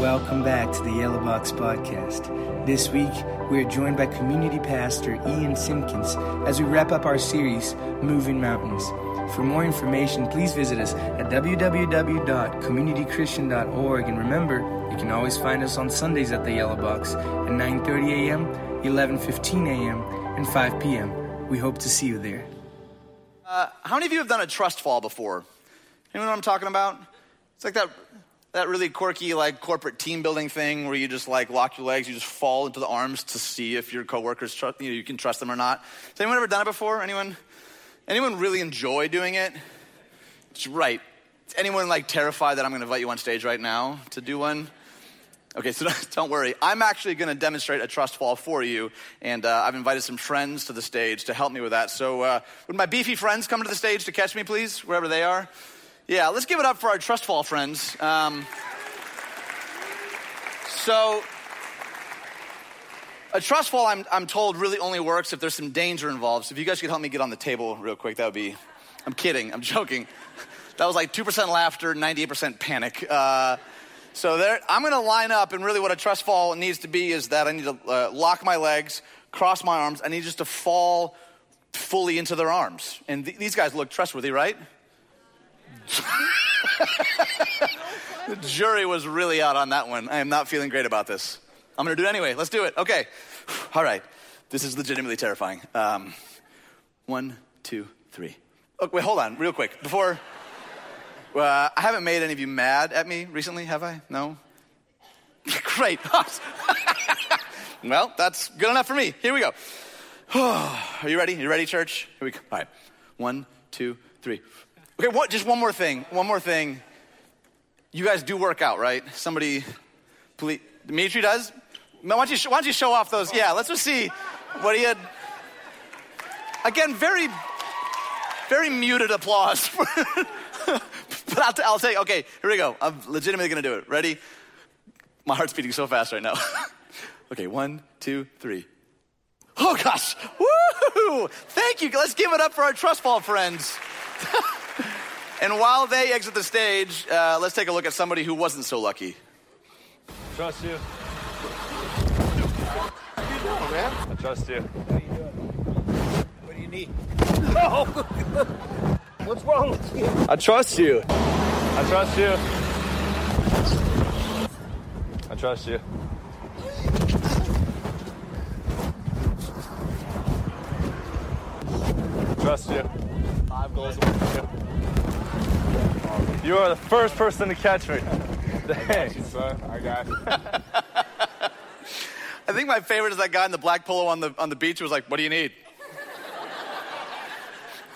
Welcome back to the Yellow Box Podcast. This week, we are joined by community pastor Ian Simpkins as we wrap up our series, Moving Mountains. For more information, please visit us at www.communitychristian.org. And remember, you can always find us on Sundays at the Yellow Box at 9.30 a.m., 11.15 a.m., and 5 p.m. We hope to see you there. Uh, how many of you have done a trust fall before? Anyone know what I'm talking about? It's like that, that really quirky, like corporate team building thing where you just like lock your legs, you just fall into the arms to see if your coworkers trust you, know, you can trust them or not. Has anyone ever done it before? Anyone? Anyone really enjoy doing it? It's right. Is anyone like terrified that I'm going to invite you on stage right now to do one? Okay, so don't worry. I'm actually going to demonstrate a trust fall for you, and uh, I've invited some friends to the stage to help me with that. So, uh, would my beefy friends come to the stage to catch me, please, wherever they are? Yeah, let's give it up for our trust fall friends. Um, so, a trust fall, I'm, I'm told, really only works if there's some danger involved. So if you guys could help me get on the table real quick, that would be. I'm kidding. I'm joking. That was like 2% laughter, 98% panic. Uh, so there, I'm to line up, and really what a trust fall needs to be is that I need to uh, lock my legs, cross my arms. I need just to fall fully into their arms. And th- these guys look trustworthy, right? the jury was really out on that one. I am not feeling great about this. I'm going to do it anyway. Let's do it. Okay. All right. This is legitimately terrifying. Um, one, two, three. Oh, wait, hold on, real quick. Before, uh, I haven't made any of you mad at me recently, have I? No? Great. well, that's good enough for me. Here we go. Are you ready? You ready, church? Here we go. All right. One, two, three. Okay, what, just one more thing. One more thing. You guys do work out, right? Somebody, please. Dimitri does? Why don't, you, why don't you show off those? Yeah, let's just see what he had. Again, very, very muted applause. but I'll, t- I'll take, okay, here we go. I'm legitimately gonna do it. Ready? My heart's beating so fast right now. okay, one, two, three. Oh gosh, woo! Thank you. Let's give it up for our trust fall friends. and while they exit the stage, uh, let's take a look at somebody who wasn't so lucky. Trust you. Oh, man. I trust you. How you doing? What do you need? Oh! What's wrong with you? I trust you. I trust you. I trust you. Trust you. Five goals. You are the first person to catch me. Thanks. son. I got you. I think my favorite is that guy in the black polo on the, on the beach who was like, What do you need?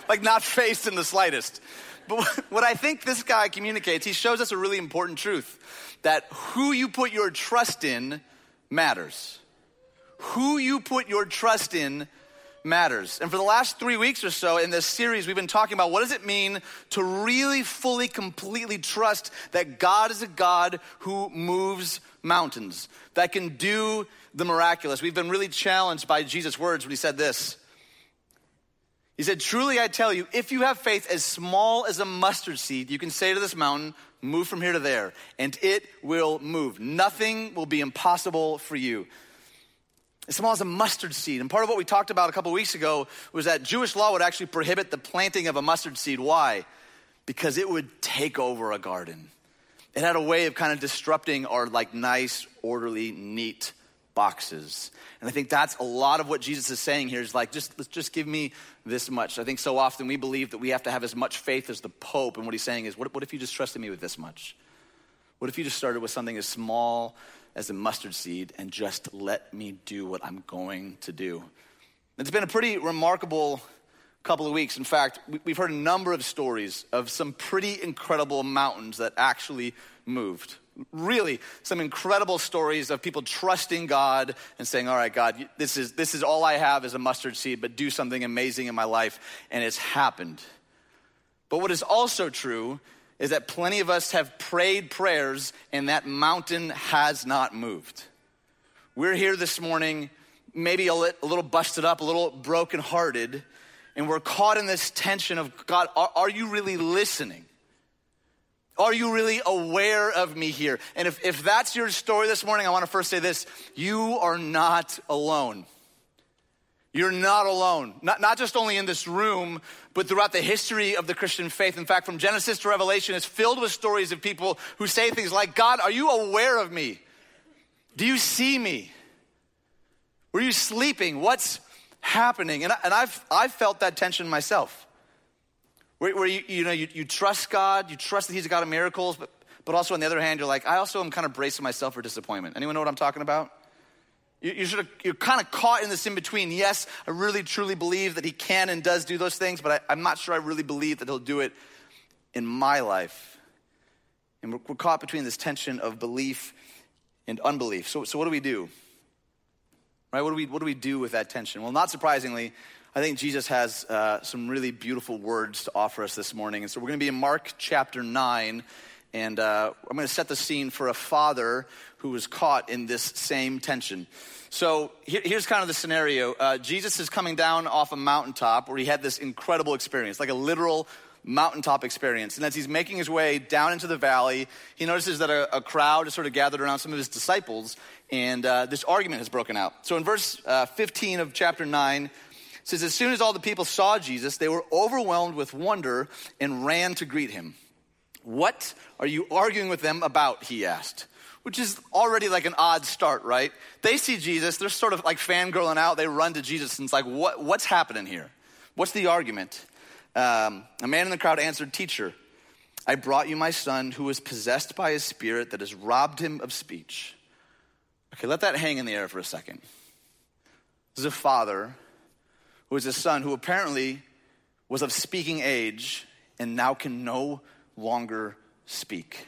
like, not faced in the slightest. But what I think this guy communicates, he shows us a really important truth that who you put your trust in matters. Who you put your trust in matters. And for the last three weeks or so in this series, we've been talking about what does it mean to really, fully, completely trust that God is a God who moves mountains, that can do the miraculous. We've been really challenged by Jesus' words when he said this. He said, Truly I tell you, if you have faith as small as a mustard seed, you can say to this mountain, Move from here to there, and it will move. Nothing will be impossible for you as small as a mustard seed. And part of what we talked about a couple weeks ago was that Jewish law would actually prohibit the planting of a mustard seed. Why? Because it would take over a garden. It had a way of kind of disrupting our like nice, orderly, neat boxes. And I think that's a lot of what Jesus is saying here is like, just, just give me this much. I think so often we believe that we have to have as much faith as the Pope. And what he's saying is, what, what if you just trusted me with this much? What if you just started with something as small as a mustard seed and just let me do what I'm going to do? It's been a pretty remarkable couple of weeks. In fact, we've heard a number of stories of some pretty incredible mountains that actually moved. Really, some incredible stories of people trusting God and saying, All right, God, this is, this is all I have is a mustard seed, but do something amazing in my life. And it's happened. But what is also true is that plenty of us have prayed prayers and that mountain has not moved. We're here this morning, maybe a, little busted up, a little brokenhearted, and we're caught in this tension of God, are, are you really listening? Are you really aware of me here? And if, if that's your story this morning, I want to first say this you are not alone. You're not alone. Not, not just only in this room, but throughout the history of the Christian faith. In fact, from Genesis to Revelation, it's filled with stories of people who say things like, God, are you aware of me? Do you see me? Were you sleeping? What's happening? And, I, and I've, I've felt that tension myself. Where, where you, you know, you, you trust God, you trust that He's a God of miracles, but, but also on the other hand, you're like, I also am kind of bracing myself for disappointment. Anyone know what I'm talking about? You, you sort of, you're kind of caught in this in between. Yes, I really truly believe that he can and does do those things, but I, am not sure I really believe that he'll do it in my life. And we're, we're caught between this tension of belief and unbelief. So, so what do we do? Right? What do we, what do we do with that tension? Well, not surprisingly, I think Jesus has uh, some really beautiful words to offer us this morning. And so we're going to be in Mark chapter 9. And uh, I'm going to set the scene for a father who was caught in this same tension. So here, here's kind of the scenario uh, Jesus is coming down off a mountaintop where he had this incredible experience, like a literal mountaintop experience. And as he's making his way down into the valley, he notices that a, a crowd is sort of gathered around some of his disciples, and uh, this argument has broken out. So in verse uh, 15 of chapter 9, says, As soon as all the people saw Jesus, they were overwhelmed with wonder and ran to greet him. What are you arguing with them about? He asked. Which is already like an odd start, right? They see Jesus, they're sort of like fangirling out, they run to Jesus, and it's like, what, what's happening here? What's the argument? Um, a man in the crowd answered, Teacher, I brought you my son who is possessed by a spirit that has robbed him of speech. Okay, let that hang in the air for a second. This is a father who is a son who apparently was of speaking age and now can no longer speak.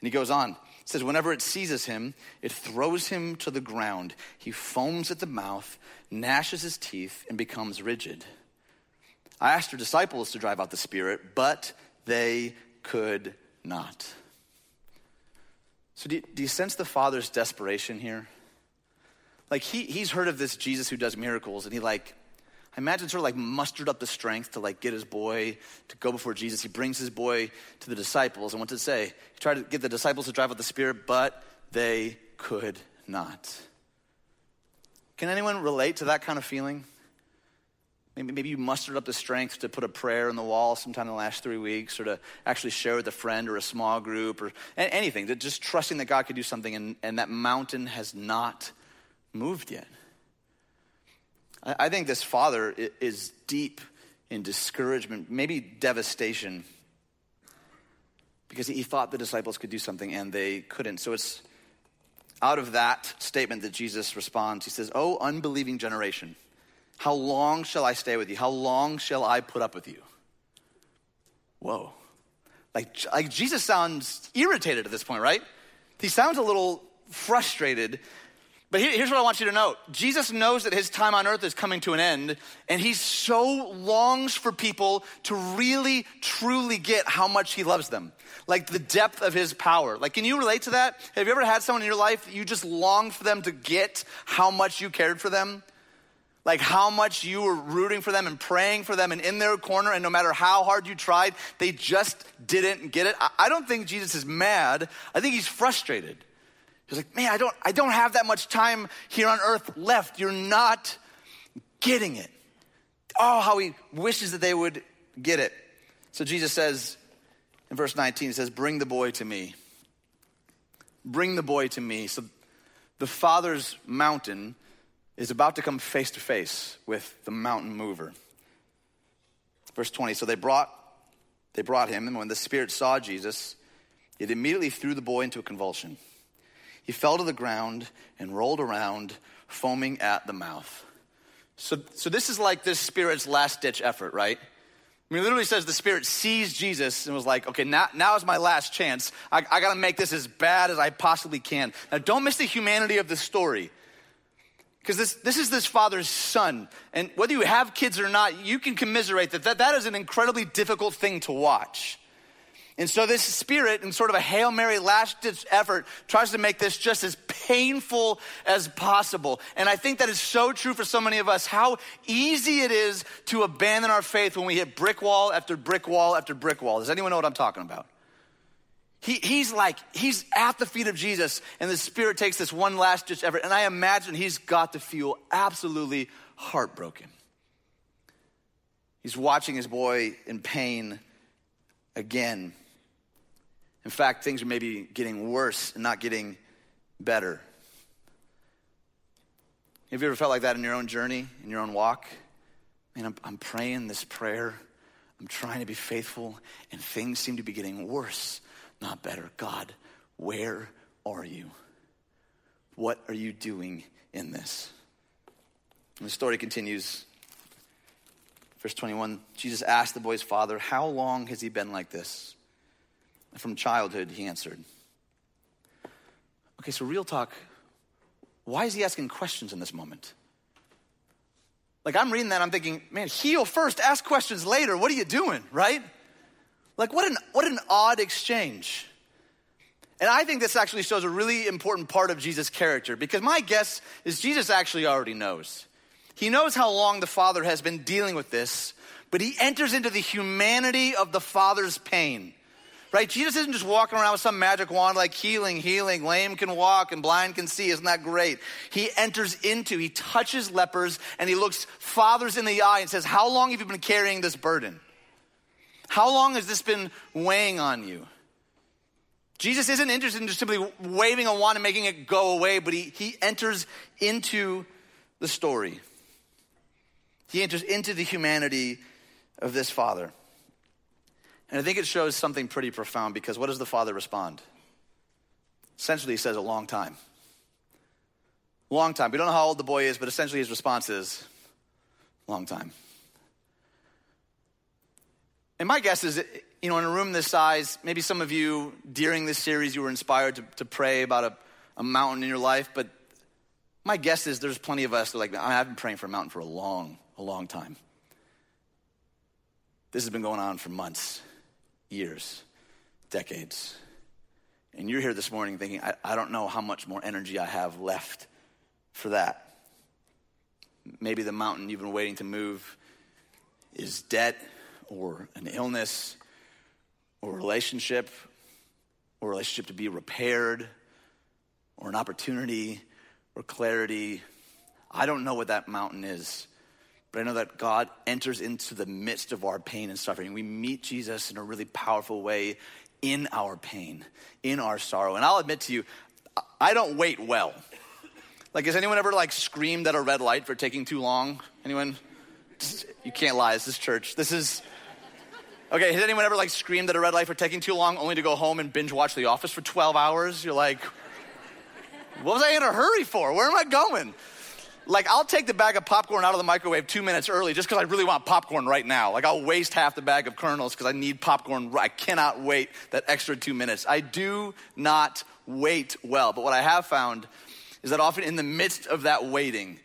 And he goes on. It says, whenever it seizes him, it throws him to the ground. He foams at the mouth, gnashes his teeth, and becomes rigid. I asked her disciples to drive out the spirit, but they could not. So, do do you sense the Father's desperation here? Like, he, he's heard of this Jesus who does miracles, and he, like, I imagine sort of like mustered up the strength to like get his boy to go before Jesus. He brings his boy to the disciples. And what to say? He tried to get the disciples to drive out the spirit, but they could not. Can anyone relate to that kind of feeling? Maybe, maybe you mustered up the strength to put a prayer on the wall sometime in the last three weeks, or to actually share with a friend or a small group, or anything, just trusting that God could do something, and, and that mountain has not moved yet. I think this father is deep in discouragement, maybe devastation, because he thought the disciples could do something and they couldn't. So it's out of that statement that Jesus responds. He says, Oh, unbelieving generation, how long shall I stay with you? How long shall I put up with you? Whoa. Like, like Jesus sounds irritated at this point, right? He sounds a little frustrated but here's what I want you to know Jesus knows that his time on earth is coming to an end, and he so longs for people to really, truly get how much he loves them. Like the depth of his power. Like, can you relate to that? Have you ever had someone in your life you just longed for them to get how much you cared for them? Like how much you were rooting for them and praying for them and in their corner, and no matter how hard you tried, they just didn't get it. I don't think Jesus is mad. I think he's frustrated. He's like, man, I don't, I don't have that much time here on earth left. You're not getting it. Oh, how he wishes that they would get it. So Jesus says in verse 19, he says, Bring the boy to me. Bring the boy to me. So the Father's mountain is about to come face to face with the mountain mover. Verse 20, so they brought, they brought him, and when the Spirit saw Jesus, it immediately threw the boy into a convulsion. He fell to the ground and rolled around, foaming at the mouth. So, so this is like this spirit's last ditch effort, right? I mean, literally says the spirit sees Jesus and was like, okay, now, now is my last chance. I, I got to make this as bad as I possibly can. Now, don't miss the humanity of the story. Because this, this is this father's son. And whether you have kids or not, you can commiserate that, that that is an incredibly difficult thing to watch. And so this spirit, in sort of a Hail Mary last ditch effort, tries to make this just as painful as possible. And I think that is so true for so many of us, how easy it is to abandon our faith when we hit brick wall after brick wall after brick wall. Does anyone know what I'm talking about? He, he's like, he's at the feet of Jesus, and the Spirit takes this one last ditch effort, and I imagine he's got to feel absolutely heartbroken. He's watching his boy in pain again. In fact, things are maybe getting worse and not getting better. Have you ever felt like that in your own journey, in your own walk? I mean, I'm, I'm praying this prayer. I'm trying to be faithful, and things seem to be getting worse, not better. God, where are you? What are you doing in this? And the story continues. Verse 21 Jesus asked the boy's father, How long has he been like this? From childhood, he answered. Okay, so real talk. Why is he asking questions in this moment? Like, I'm reading that, I'm thinking, man, heal first, ask questions later. What are you doing, right? Like, what an, what an odd exchange. And I think this actually shows a really important part of Jesus' character because my guess is Jesus actually already knows. He knows how long the Father has been dealing with this, but he enters into the humanity of the Father's pain right? Jesus isn't just walking around with some magic wand like healing, healing, lame can walk and blind can see. Isn't that great? He enters into, he touches lepers and he looks fathers in the eye and says, How long have you been carrying this burden? How long has this been weighing on you? Jesus isn't interested in just simply waving a wand and making it go away, but he, he enters into the story. He enters into the humanity of this father. And I think it shows something pretty profound because what does the father respond? Essentially, he says, a long time. Long time. We don't know how old the boy is, but essentially his response is, long time. And my guess is, you know, in a room this size, maybe some of you during this series you were inspired to, to pray about a, a mountain in your life, but my guess is there's plenty of us that are like, I've been praying for a mountain for a long, a long time. This has been going on for months years, decades. And you're here this morning thinking, I, I don't know how much more energy I have left for that. Maybe the mountain you've been waiting to move is debt or an illness or a relationship or a relationship to be repaired or an opportunity or clarity. I don't know what that mountain is. But I know that God enters into the midst of our pain and suffering. We meet Jesus in a really powerful way in our pain, in our sorrow. And I'll admit to you, I don't wait well. Like, has anyone ever like screamed at a red light for taking too long? Anyone? You can't lie. This is church. This is. Okay, has anyone ever like screamed at a red light for taking too long only to go home and binge watch The Office for 12 hours? You're like, what was I in a hurry for? Where am I going? Like, I'll take the bag of popcorn out of the microwave two minutes early just because I really want popcorn right now. Like, I'll waste half the bag of kernels because I need popcorn. I cannot wait that extra two minutes. I do not wait well. But what I have found is that often in the midst of that waiting,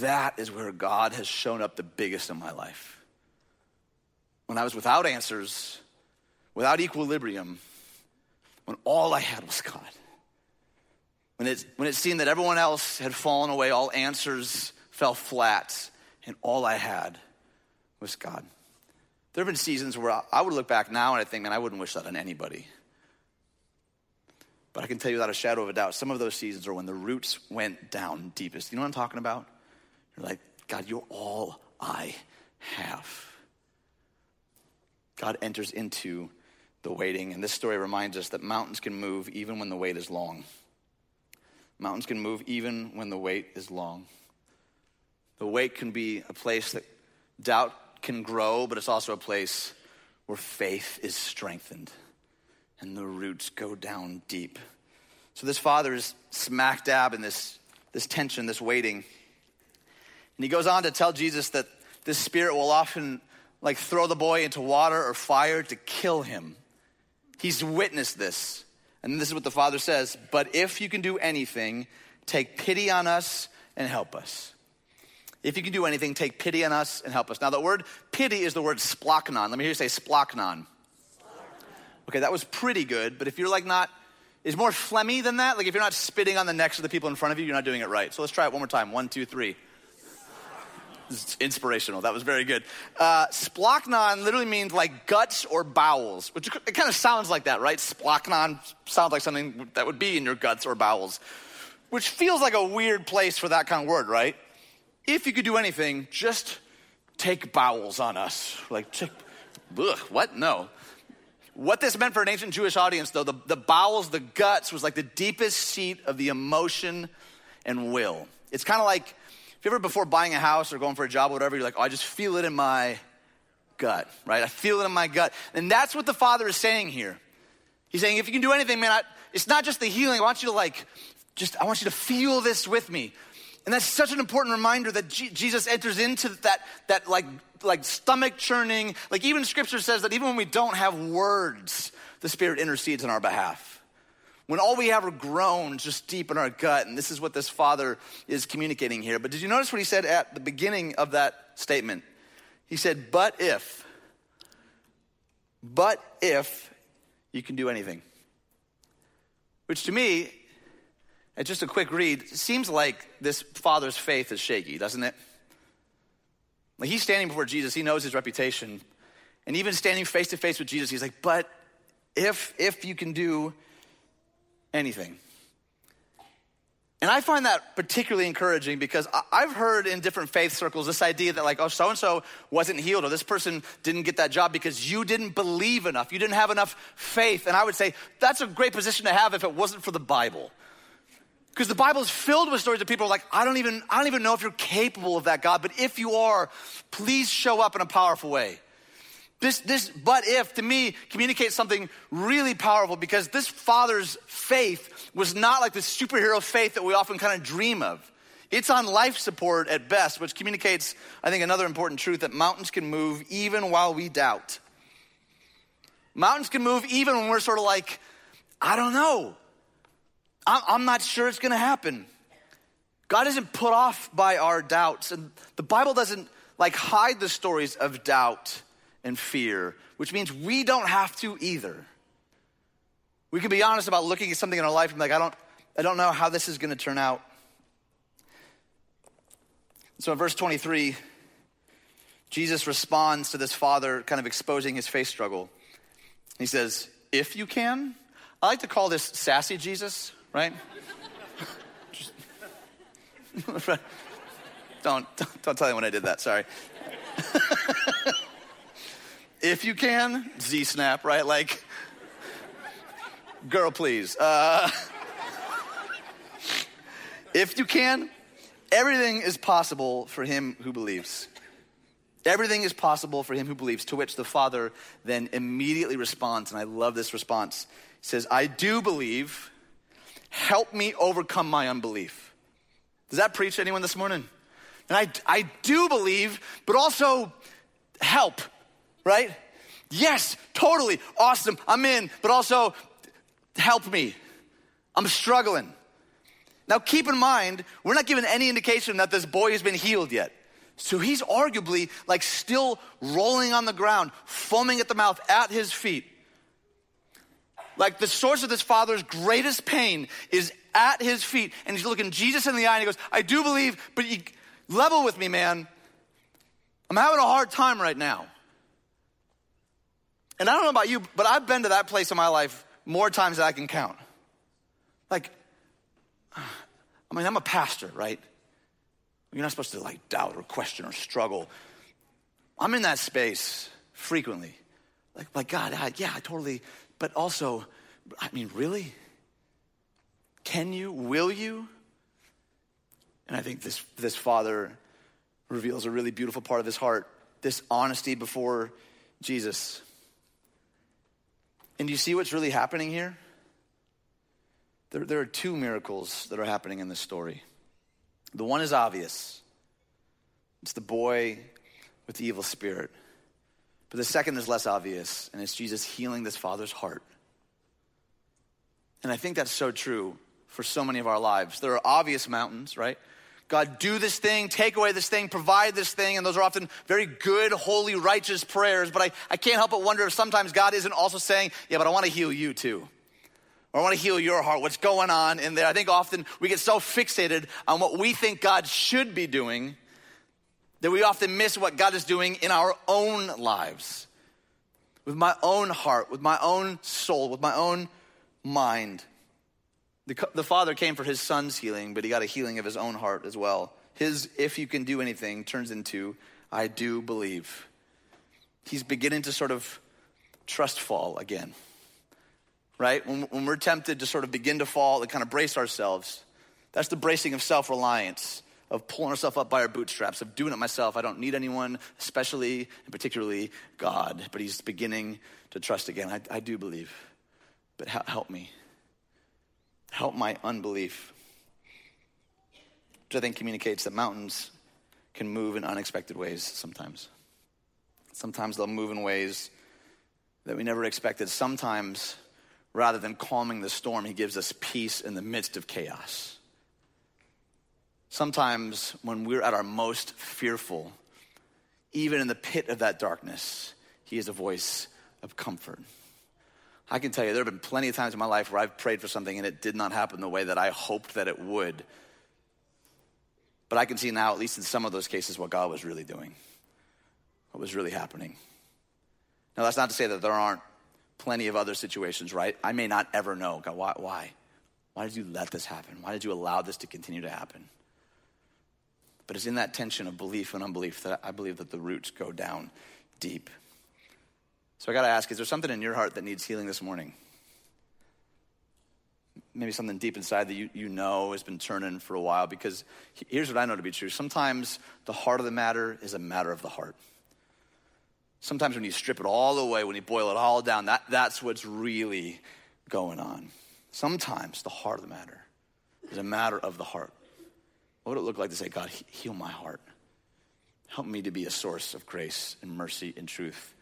that is where God has shown up the biggest in my life. When I was without answers, without equilibrium, when all I had was God. When it, when it seemed that everyone else had fallen away, all answers fell flat, and all I had was God. There have been seasons where I would look back now and I think, man, I wouldn't wish that on anybody. But I can tell you without a shadow of a doubt, some of those seasons are when the roots went down deepest. You know what I'm talking about? You're like, God, you're all I have. God enters into the waiting, and this story reminds us that mountains can move even when the wait is long. Mountains can move even when the wait is long. The wait can be a place that doubt can grow, but it's also a place where faith is strengthened and the roots go down deep. So this father is smack dab in this, this tension, this waiting. And he goes on to tell Jesus that this spirit will often like throw the boy into water or fire to kill him. He's witnessed this. And this is what the Father says But if you can do anything, take pity on us and help us. If you can do anything, take pity on us and help us. Now, the word pity is the word splachnon. Let me hear you say splachnon. Okay, that was pretty good, but if you're like not, is more phlegmy than that? Like if you're not spitting on the necks of the people in front of you, you're not doing it right. So let's try it one more time. One, two, three. It's inspirational. That was very good. Uh, splachnon literally means like guts or bowels, which it kind of sounds like that, right? Splachnon sounds like something that would be in your guts or bowels, which feels like a weird place for that kind of word, right? If you could do anything, just take bowels on us. Like, take, ugh, what? No. What this meant for an ancient Jewish audience, though, the, the bowels, the guts, was like the deepest seat of the emotion and will. It's kind of like you ever before buying a house or going for a job or whatever, you're like, oh, I just feel it in my gut, right? I feel it in my gut. And that's what the Father is saying here. He's saying, if you can do anything, man, I, it's not just the healing. I want you to like, just, I want you to feel this with me. And that's such an important reminder that G- Jesus enters into that, that like, like stomach churning, like even scripture says that even when we don't have words, the Spirit intercedes on our behalf when all we have are groans just deep in our gut. And this is what this father is communicating here. But did you notice what he said at the beginning of that statement? He said, But if, but if you can do anything. Which to me, at just a quick read, seems like this father's faith is shaky, doesn't it? Like he's standing before Jesus, he knows his reputation. And even standing face to face with Jesus, he's like, But if if you can do anything. And I find that particularly encouraging because I've heard in different faith circles this idea that, like, oh, so and so wasn't healed, or this person didn't get that job because you didn't believe enough, you didn't have enough faith. And I would say that's a great position to have if it wasn't for the Bible. Because the Bible is filled with stories of people like, I don't even, I don't even know if you're capable of that, God, but if you are, please show up in a powerful way. This, this but if to me communicates something really powerful because this father's faith was not like the superhero faith that we often kind of dream of. It's on life support at best, which communicates, I think, another important truth that mountains can move even while we doubt. Mountains can move even when we're sort of like, I don't know. I'm not sure it's going to happen. God isn't put off by our doubts. And the Bible doesn't like hide the stories of doubt and fear, which means we don't have to either. We can be honest about looking at something in our life and be like, I don't, I don't know how this is going to turn out. So in verse 23, Jesus responds to this father kind of exposing his faith struggle. He says, If you can, I like to call this sassy Jesus, right? don't, don't, don't tell anyone I did that, sorry. if you can, Z snap, right? Like, girl, please. Uh, if you can, everything is possible for him who believes. Everything is possible for him who believes, to which the Father then immediately responds, and I love this response. He says, I do believe, help me overcome my unbelief. Does that preach to anyone this morning? And I, I do believe, but also help right? Yes, totally, awesome, I'm in, but also help me. I'm struggling. Now, keep in mind, we're not given any indication that this boy has been healed yet. So he's arguably like still rolling on the ground, foaming at the mouth at his feet. Like the source of this father's greatest pain is at his feet. And he's looking Jesus in the eye and he goes, I do believe, but you level with me, man. I'm having a hard time right now. And I don't know about you, but I've been to that place in my life more times than I can count. Like, I mean, I'm a pastor, right? You're not supposed to like doubt or question or struggle. I'm in that space frequently. Like, like God, I, yeah, I totally, but also, I mean, really? Can you? Will you? And I think this, this father reveals a really beautiful part of his heart this honesty before Jesus. And do you see what's really happening here? There, there are two miracles that are happening in this story. The one is obvious it's the boy with the evil spirit. But the second is less obvious, and it's Jesus healing this father's heart. And I think that's so true for so many of our lives. There are obvious mountains, right? God, do this thing, take away this thing, provide this thing. And those are often very good, holy, righteous prayers. But I, I can't help but wonder if sometimes God isn't also saying, Yeah, but I want to heal you too. Or I want to heal your heart. What's going on in there? I think often we get so fixated on what we think God should be doing that we often miss what God is doing in our own lives, with my own heart, with my own soul, with my own mind. The, the Father came for his son's healing, but he got a healing of his own heart as well. His, if you can do anything, turns into, I do believe. He's beginning to sort of trust fall again, right? When, when we're tempted to sort of begin to fall and kind of brace ourselves, that's the bracing of self reliance of pulling ourselves up by our bootstraps, of doing it myself. I don't need anyone, especially and particularly God. But he's beginning to trust again. I, I do believe, but help me. Help my unbelief. Which I think communicates that mountains can move in unexpected ways sometimes. Sometimes they'll move in ways that we never expected. Sometimes, rather than calming the storm, he gives us peace in the midst of chaos. Sometimes, when we're at our most fearful, even in the pit of that darkness, He is a voice of comfort. I can tell you, there have been plenty of times in my life where I've prayed for something and it did not happen the way that I hoped that it would. But I can see now, at least in some of those cases, what God was really doing, what was really happening. Now, that's not to say that there aren't plenty of other situations, right? I may not ever know. God, why? Why, why did you let this happen? Why did you allow this to continue to happen? But it's in that tension of belief and unbelief that I believe that the roots go down deep. So I got to ask is there something in your heart that needs healing this morning? Maybe something deep inside that you, you know has been turning for a while because here's what I know to be true. Sometimes the heart of the matter is a matter of the heart. Sometimes when you strip it all away, when you boil it all down, that, that's what's really going on. Sometimes the heart of the matter is a matter of the heart. What would it look like to say, God, heal my heart? Help me to be a source of grace and mercy and truth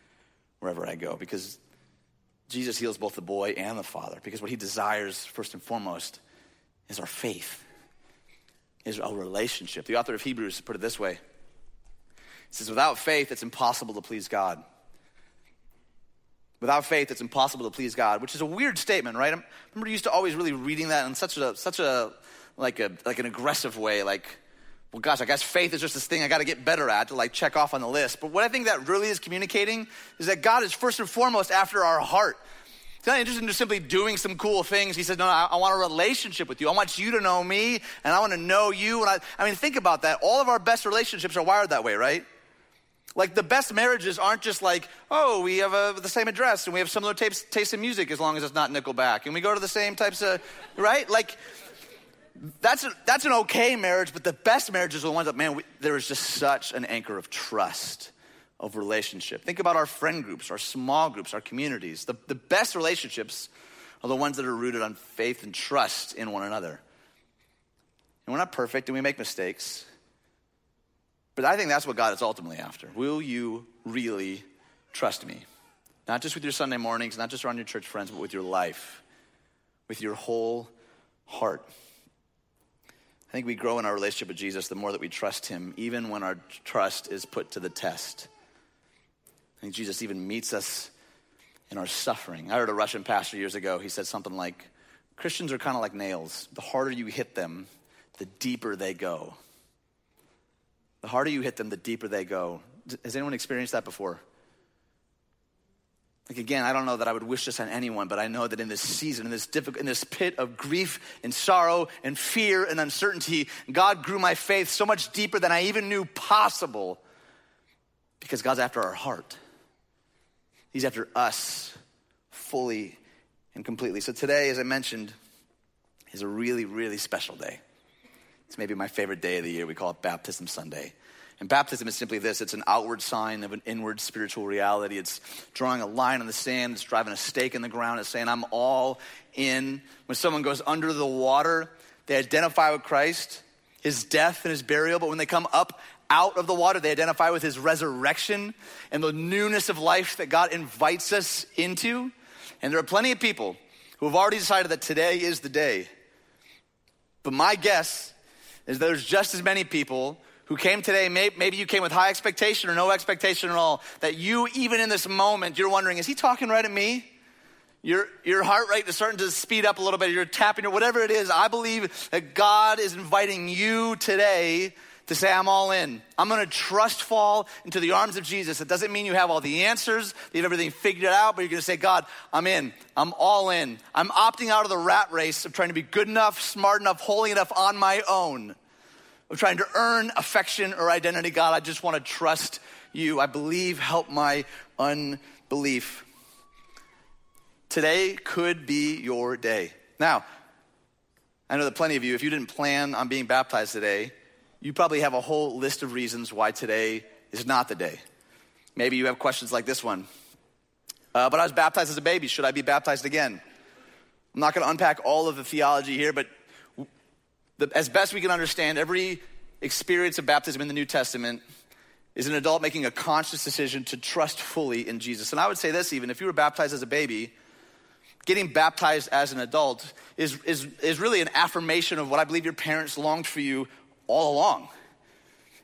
wherever I go. Because Jesus heals both the boy and the father. Because what he desires, first and foremost, is our faith, is our relationship. The author of Hebrews put it this way He says, Without faith, it's impossible to please God. Without faith, it's impossible to please God, which is a weird statement, right? I remember used to always really reading that in such a, such a like a like an aggressive way, like, well, gosh, I guess faith is just this thing I got to get better at to like check off on the list. But what I think that really is communicating is that God is first and foremost after our heart. He's not interested in just simply doing some cool things. He said, No, I, I, want a relationship with you. I want you to know me, and I want to know you. And I, I mean, think about that. All of our best relationships are wired that way, right? Like the best marriages aren't just like, oh, we have a, the same address and we have similar tapes, taste in music as long as it's not Nickelback, and we go to the same types of, right? Like that's, a, that's an okay marriage, but the best marriages are the ones that, man, we, there is just such an anchor of trust, of relationship. Think about our friend groups, our small groups, our communities. The, the best relationships are the ones that are rooted on faith and trust in one another. And we're not perfect and we make mistakes, but I think that's what God is ultimately after. Will you really trust me? Not just with your Sunday mornings, not just around your church friends, but with your life, with your whole heart. I think we grow in our relationship with Jesus the more that we trust him, even when our trust is put to the test. I think Jesus even meets us in our suffering. I heard a Russian pastor years ago, he said something like, Christians are kind of like nails. The harder you hit them, the deeper they go. The harder you hit them, the deeper they go. Has anyone experienced that before? Like again, I don't know that I would wish this on anyone, but I know that in this season, in this difficult, in this pit of grief and sorrow and fear and uncertainty, God grew my faith so much deeper than I even knew possible. Because God's after our heart. He's after us fully and completely. So today, as I mentioned, is a really, really special day. It's maybe my favorite day of the year. We call it Baptism Sunday. And baptism is simply this it's an outward sign of an inward spiritual reality. It's drawing a line in the sand, it's driving a stake in the ground, it's saying, I'm all in. When someone goes under the water, they identify with Christ, his death and his burial, but when they come up out of the water, they identify with his resurrection and the newness of life that God invites us into. And there are plenty of people who have already decided that today is the day. But my guess is there's just as many people who came today, maybe you came with high expectation or no expectation at all, that you, even in this moment, you're wondering, is he talking right at me? Your, your heart rate is starting to speed up a little bit. You're tapping or whatever it is. I believe that God is inviting you today to say, I'm all in. I'm gonna trust fall into the arms of Jesus. It doesn't mean you have all the answers, you have everything figured out, but you're gonna say, God, I'm in. I'm all in. I'm opting out of the rat race of trying to be good enough, smart enough, holy enough on my own, of trying to earn affection or identity. God, I just wanna trust you. I believe, help my unbelief. Today could be your day. Now, I know that plenty of you, if you didn't plan on being baptized today, you probably have a whole list of reasons why today is not the day. Maybe you have questions like this one. Uh, but I was baptized as a baby. Should I be baptized again? I'm not going to unpack all of the theology here, but the, as best we can understand, every experience of baptism in the New Testament is an adult making a conscious decision to trust fully in Jesus. And I would say this even if you were baptized as a baby, getting baptized as an adult is, is, is really an affirmation of what I believe your parents longed for you all along.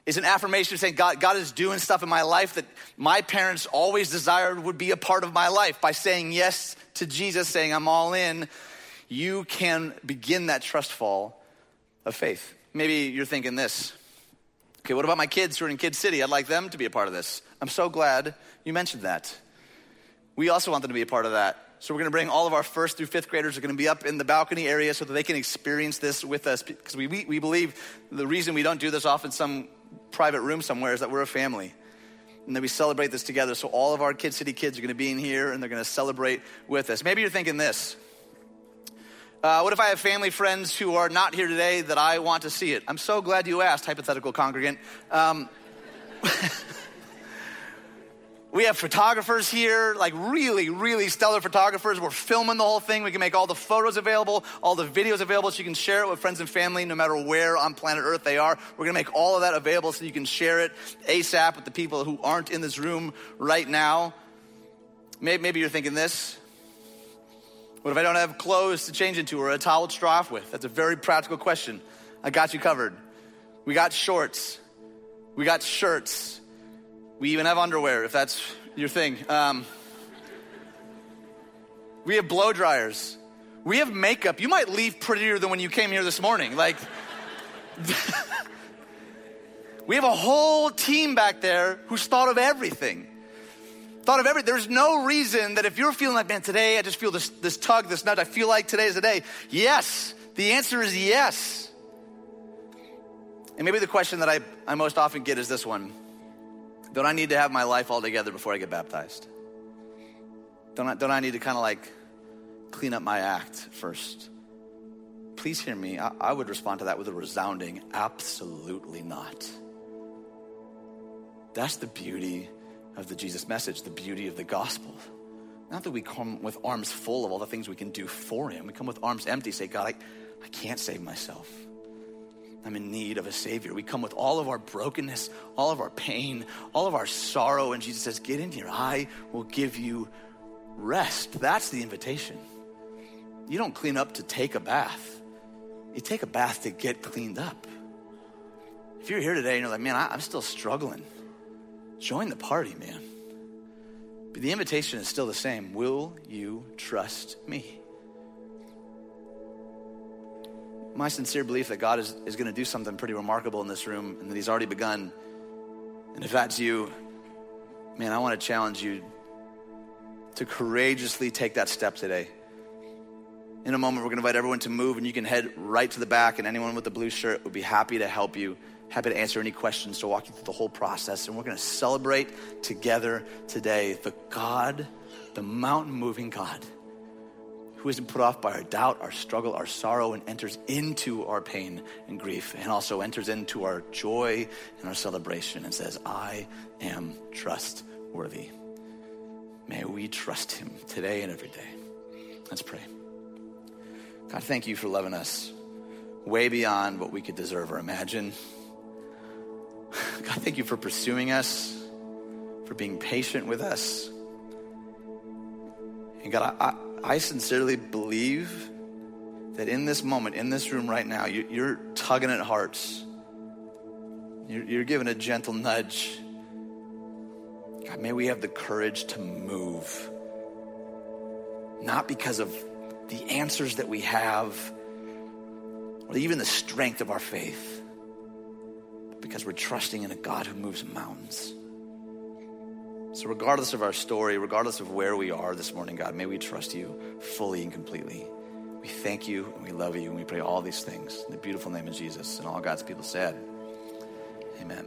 It's an affirmation of saying, God, God is doing stuff in my life that my parents always desired would be a part of my life. By saying yes to Jesus, saying, I'm all in, you can begin that trust fall of faith. Maybe you're thinking this. Okay, what about my kids who are in Kid City? I'd like them to be a part of this. I'm so glad you mentioned that. We also want them to be a part of that. So we're going to bring all of our first through fifth graders are going to be up in the balcony area so that they can experience this with us because we, we, we believe the reason we don't do this off in some private room somewhere is that we're a family and that we celebrate this together. So all of our Kid City kids are going to be in here and they're going to celebrate with us. Maybe you're thinking this. Uh, what if I have family friends who are not here today that I want to see it? I'm so glad you asked, hypothetical congregant. Um, We have photographers here, like really, really stellar photographers. We're filming the whole thing. We can make all the photos available, all the videos available so you can share it with friends and family no matter where on planet Earth they are. We're gonna make all of that available so you can share it ASAP with the people who aren't in this room right now. Maybe, maybe you're thinking this. What if I don't have clothes to change into or a towel to straw off with? That's a very practical question. I got you covered. We got shorts. We got shirts. We even have underwear, if that's your thing. Um, we have blow dryers. We have makeup. You might leave prettier than when you came here this morning. Like, we have a whole team back there who's thought of everything. Thought of everything. There's no reason that if you're feeling like, man, today I just feel this, this tug, this nudge, I feel like today's the day. Yes. The answer is yes. And maybe the question that I, I most often get is this one don't I need to have my life all together before I get baptized? Don't I, don't I need to kind of like clean up my act first? Please hear me. I, I would respond to that with a resounding absolutely not. That's the beauty of the Jesus message, the beauty of the gospel. Not that we come with arms full of all the things we can do for Him. We come with arms empty, say, God, I, I can't save myself. I'm in need of a Savior. We come with all of our brokenness, all of our pain, all of our sorrow, and Jesus says, Get in here. I will give you rest. That's the invitation. You don't clean up to take a bath, you take a bath to get cleaned up. If you're here today and you're like, Man, I, am still struggling, join the party, man. But the invitation is still the same Will you trust me? my sincere belief that God is, is going to do something pretty remarkable in this room and that He's already begun. And if that's you, man, I want to challenge you to courageously take that step today. In a moment, we're going to invite everyone to move, and you can head right to the back, and anyone with the blue shirt would be happy to help you, happy to answer any questions, to walk you through the whole process. And we're going to celebrate together today the God, the mountain moving God who isn't put off by our doubt, our struggle, our sorrow, and enters into our pain and grief, and also enters into our joy and our celebration and says, I am trustworthy. May we trust him today and every day. Let's pray. God, thank you for loving us way beyond what we could deserve or imagine. God, thank you for pursuing us, for being patient with us. And God, I, I sincerely believe that in this moment, in this room right now, you're tugging at hearts. You're giving a gentle nudge. God, may we have the courage to move. Not because of the answers that we have, or even the strength of our faith, because we're trusting in a God who moves mountains. So, regardless of our story, regardless of where we are this morning, God, may we trust you fully and completely. We thank you and we love you and we pray all these things in the beautiful name of Jesus. And all God's people said, Amen.